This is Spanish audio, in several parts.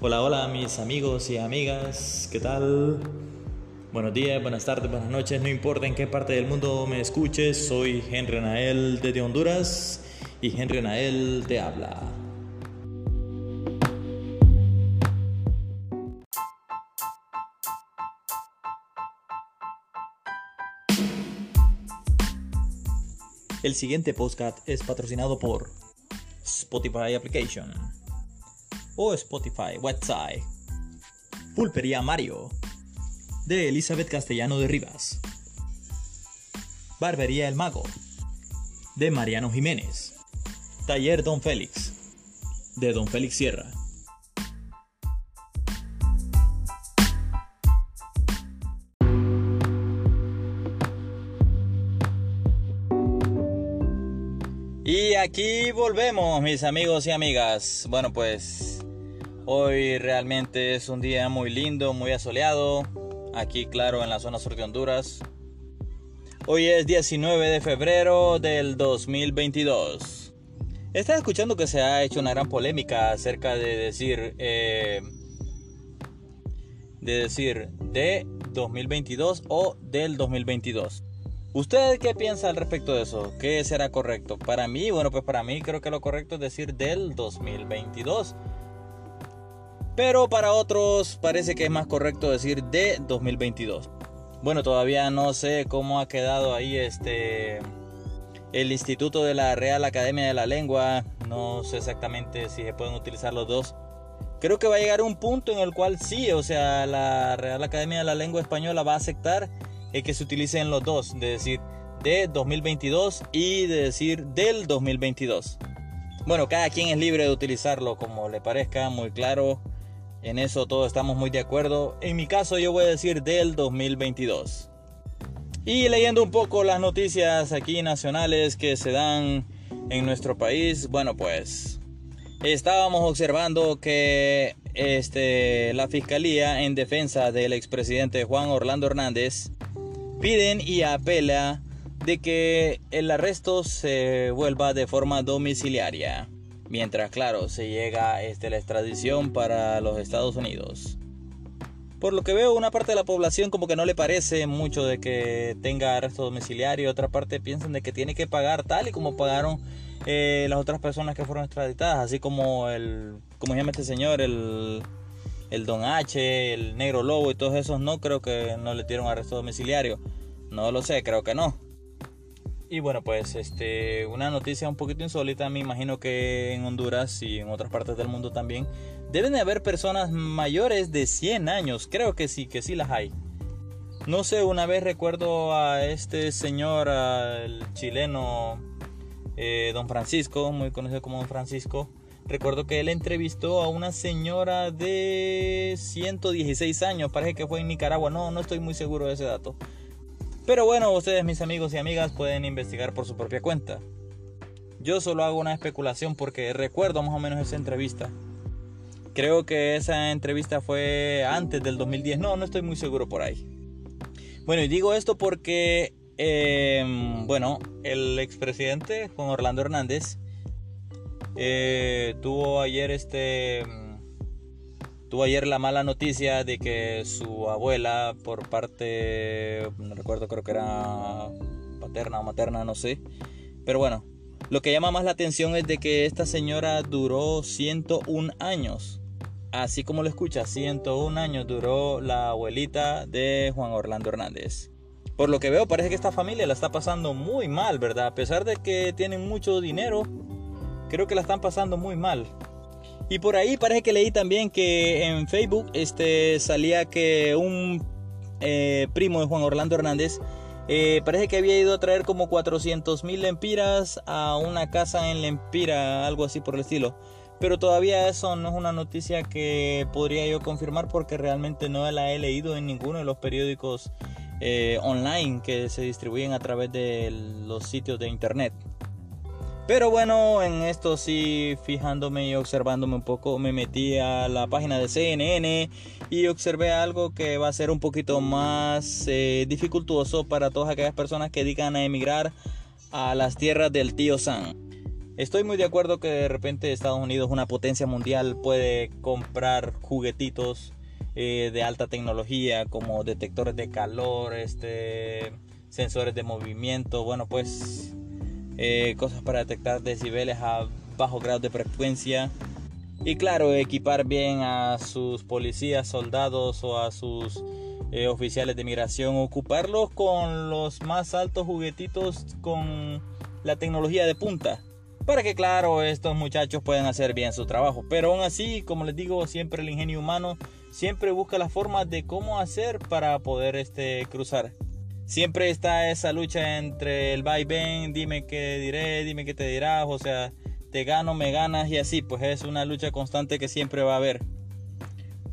Hola, hola mis amigos y amigas, ¿qué tal? Buenos días, buenas tardes, buenas noches, no importa en qué parte del mundo me escuches, soy Henry Nael desde Honduras y Henry Nael te habla. El siguiente podcast es patrocinado por Spotify Application o Spotify website. Pulpería Mario de Elizabeth Castellano de Rivas. Barbería El Mago de Mariano Jiménez. Taller Don Félix de Don Félix Sierra. Y aquí volvemos, mis amigos y amigas. Bueno, pues hoy realmente es un día muy lindo, muy asoleado. Aquí, claro, en la zona sur de Honduras. Hoy es 19 de febrero del 2022. Estaba escuchando que se ha hecho una gran polémica acerca de decir, eh, de decir de 2022 o del 2022. ¿Usted qué piensa al respecto de eso? ¿Qué será correcto? Para mí, bueno, pues para mí creo que lo correcto es decir del 2022. Pero para otros parece que es más correcto decir de 2022. Bueno, todavía no sé cómo ha quedado ahí este el Instituto de la Real Academia de la Lengua. No sé exactamente si se pueden utilizar los dos. Creo que va a llegar un punto en el cual sí, o sea, la Real Academia de la Lengua Española va a aceptar es que se utilicen los dos, de decir de 2022 y de decir del 2022. Bueno, cada quien es libre de utilizarlo como le parezca, muy claro. En eso todos estamos muy de acuerdo. En mi caso yo voy a decir del 2022. Y leyendo un poco las noticias aquí nacionales que se dan en nuestro país, bueno pues estábamos observando que este, la fiscalía en defensa del expresidente Juan Orlando Hernández piden y apela de que el arresto se vuelva de forma domiciliaria, mientras claro se llega este, la extradición para los Estados Unidos. Por lo que veo, una parte de la población como que no le parece mucho de que tenga arresto domiciliario, otra parte piensan de que tiene que pagar tal y como pagaron eh, las otras personas que fueron extraditadas, así como el, como se llama este señor, el el Don H, el Negro Lobo y todos esos no creo que no le dieron arresto domiciliario. No lo sé, creo que no. Y bueno, pues este una noticia un poquito insólita, me imagino que en Honduras y en otras partes del mundo también deben de haber personas mayores de 100 años, creo que sí, que sí las hay. No sé, una vez recuerdo a este señor, el chileno eh, Don Francisco, muy conocido como Don Francisco, Recuerdo que él entrevistó a una señora de 116 años, parece que fue en Nicaragua, no, no estoy muy seguro de ese dato. Pero bueno, ustedes mis amigos y amigas pueden investigar por su propia cuenta. Yo solo hago una especulación porque recuerdo más o menos esa entrevista. Creo que esa entrevista fue antes del 2010, no, no estoy muy seguro por ahí. Bueno, y digo esto porque, em, bueno, el expresidente Juan Orlando Hernández eh, tuvo ayer este tuvo ayer la mala noticia de que su abuela por parte no recuerdo creo que era paterna o materna no sé. Pero bueno lo que llama más la atención es de que esta señora duró 101 años. Así como lo escucha 101 años duró la abuelita de Juan Orlando Hernández. Por lo que veo parece que esta familia la está pasando muy mal verdad a pesar de que tienen mucho dinero creo que la están pasando muy mal. Y por ahí parece que leí también que en Facebook este, salía que un eh, primo de Juan Orlando Hernández eh, parece que había ido a traer como 400 mil lempiras a una casa en Lempira, algo así por el estilo. Pero todavía eso no es una noticia que podría yo confirmar porque realmente no la he leído en ninguno de los periódicos eh, online que se distribuyen a través de los sitios de internet. Pero bueno, en esto sí, fijándome y observándome un poco, me metí a la página de CNN y observé algo que va a ser un poquito más eh, dificultoso para todas aquellas personas que digan a emigrar a las tierras del tío Sam. Estoy muy de acuerdo que de repente Estados Unidos, una potencia mundial, puede comprar juguetitos eh, de alta tecnología como detectores de calor, este, sensores de movimiento, bueno pues eh, cosas para detectar decibeles a bajo grado de frecuencia. Y claro, equipar bien a sus policías, soldados o a sus eh, oficiales de migración, ocuparlos con los más altos juguetitos con la tecnología de punta. Para que claro, estos muchachos puedan hacer bien su trabajo. Pero aún así, como les digo, siempre el ingenio humano siempre busca la forma de cómo hacer para poder este, cruzar siempre está esa lucha entre el va y ven, dime qué diré, dime qué te dirás, o sea, te gano, me ganas y así, pues es una lucha constante que siempre va a haber.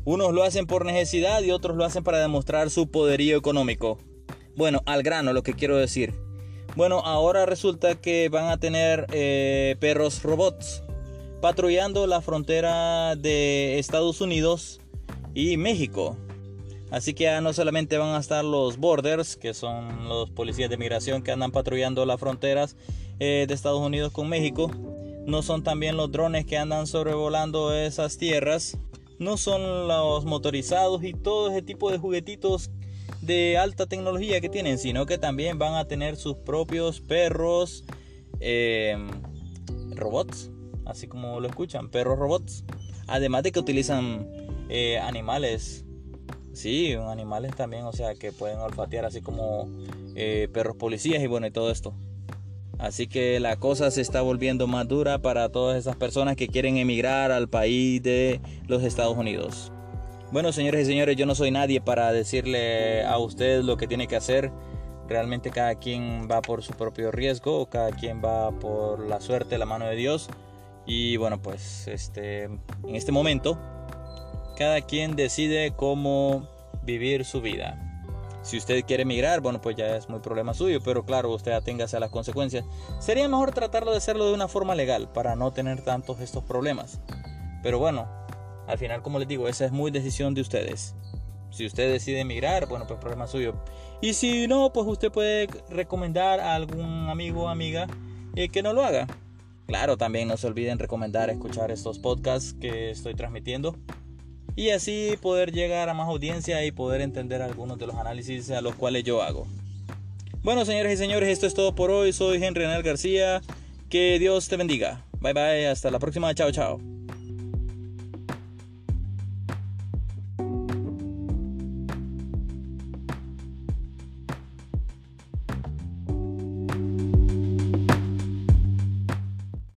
Unos lo hacen por necesidad y otros lo hacen para demostrar su poderío económico. Bueno, al grano lo que quiero decir. Bueno, ahora resulta que van a tener eh, perros robots patrullando la frontera de Estados Unidos y México. Así que ya no solamente van a estar los borders, que son los policías de migración que andan patrullando las fronteras eh, de Estados Unidos con México, no son también los drones que andan sobrevolando esas tierras, no son los motorizados y todo ese tipo de juguetitos de alta tecnología que tienen, sino que también van a tener sus propios perros, em, robots, así como lo escuchan, perros robots. Además de que utilizan eh, animales Sí, animales también, o sea, que pueden olfatear así como eh, perros policías y bueno, y todo esto. Así que la cosa se está volviendo más dura para todas esas personas que quieren emigrar al país de los Estados Unidos. Bueno, señores y señores, yo no soy nadie para decirle a usted lo que tiene que hacer. Realmente cada quien va por su propio riesgo, cada quien va por la suerte, la mano de Dios. Y bueno, pues este, en este momento cada quien decide cómo vivir su vida. Si usted quiere emigrar, bueno, pues ya es muy problema suyo, pero claro, usted aténgase a las consecuencias. Sería mejor tratarlo de hacerlo de una forma legal para no tener tantos estos problemas. Pero bueno, al final, como les digo, esa es muy decisión de ustedes. Si usted decide emigrar, bueno, pues problema suyo. Y si no, pues usted puede recomendar a algún amigo o amiga eh, que no lo haga. Claro, también no se olviden recomendar escuchar estos podcasts que estoy transmitiendo y así poder llegar a más audiencia y poder entender algunos de los análisis a los cuales yo hago. Bueno, señores y señores, esto es todo por hoy. Soy Henry Anel García. Que Dios te bendiga. Bye bye, hasta la próxima. Chao, chao.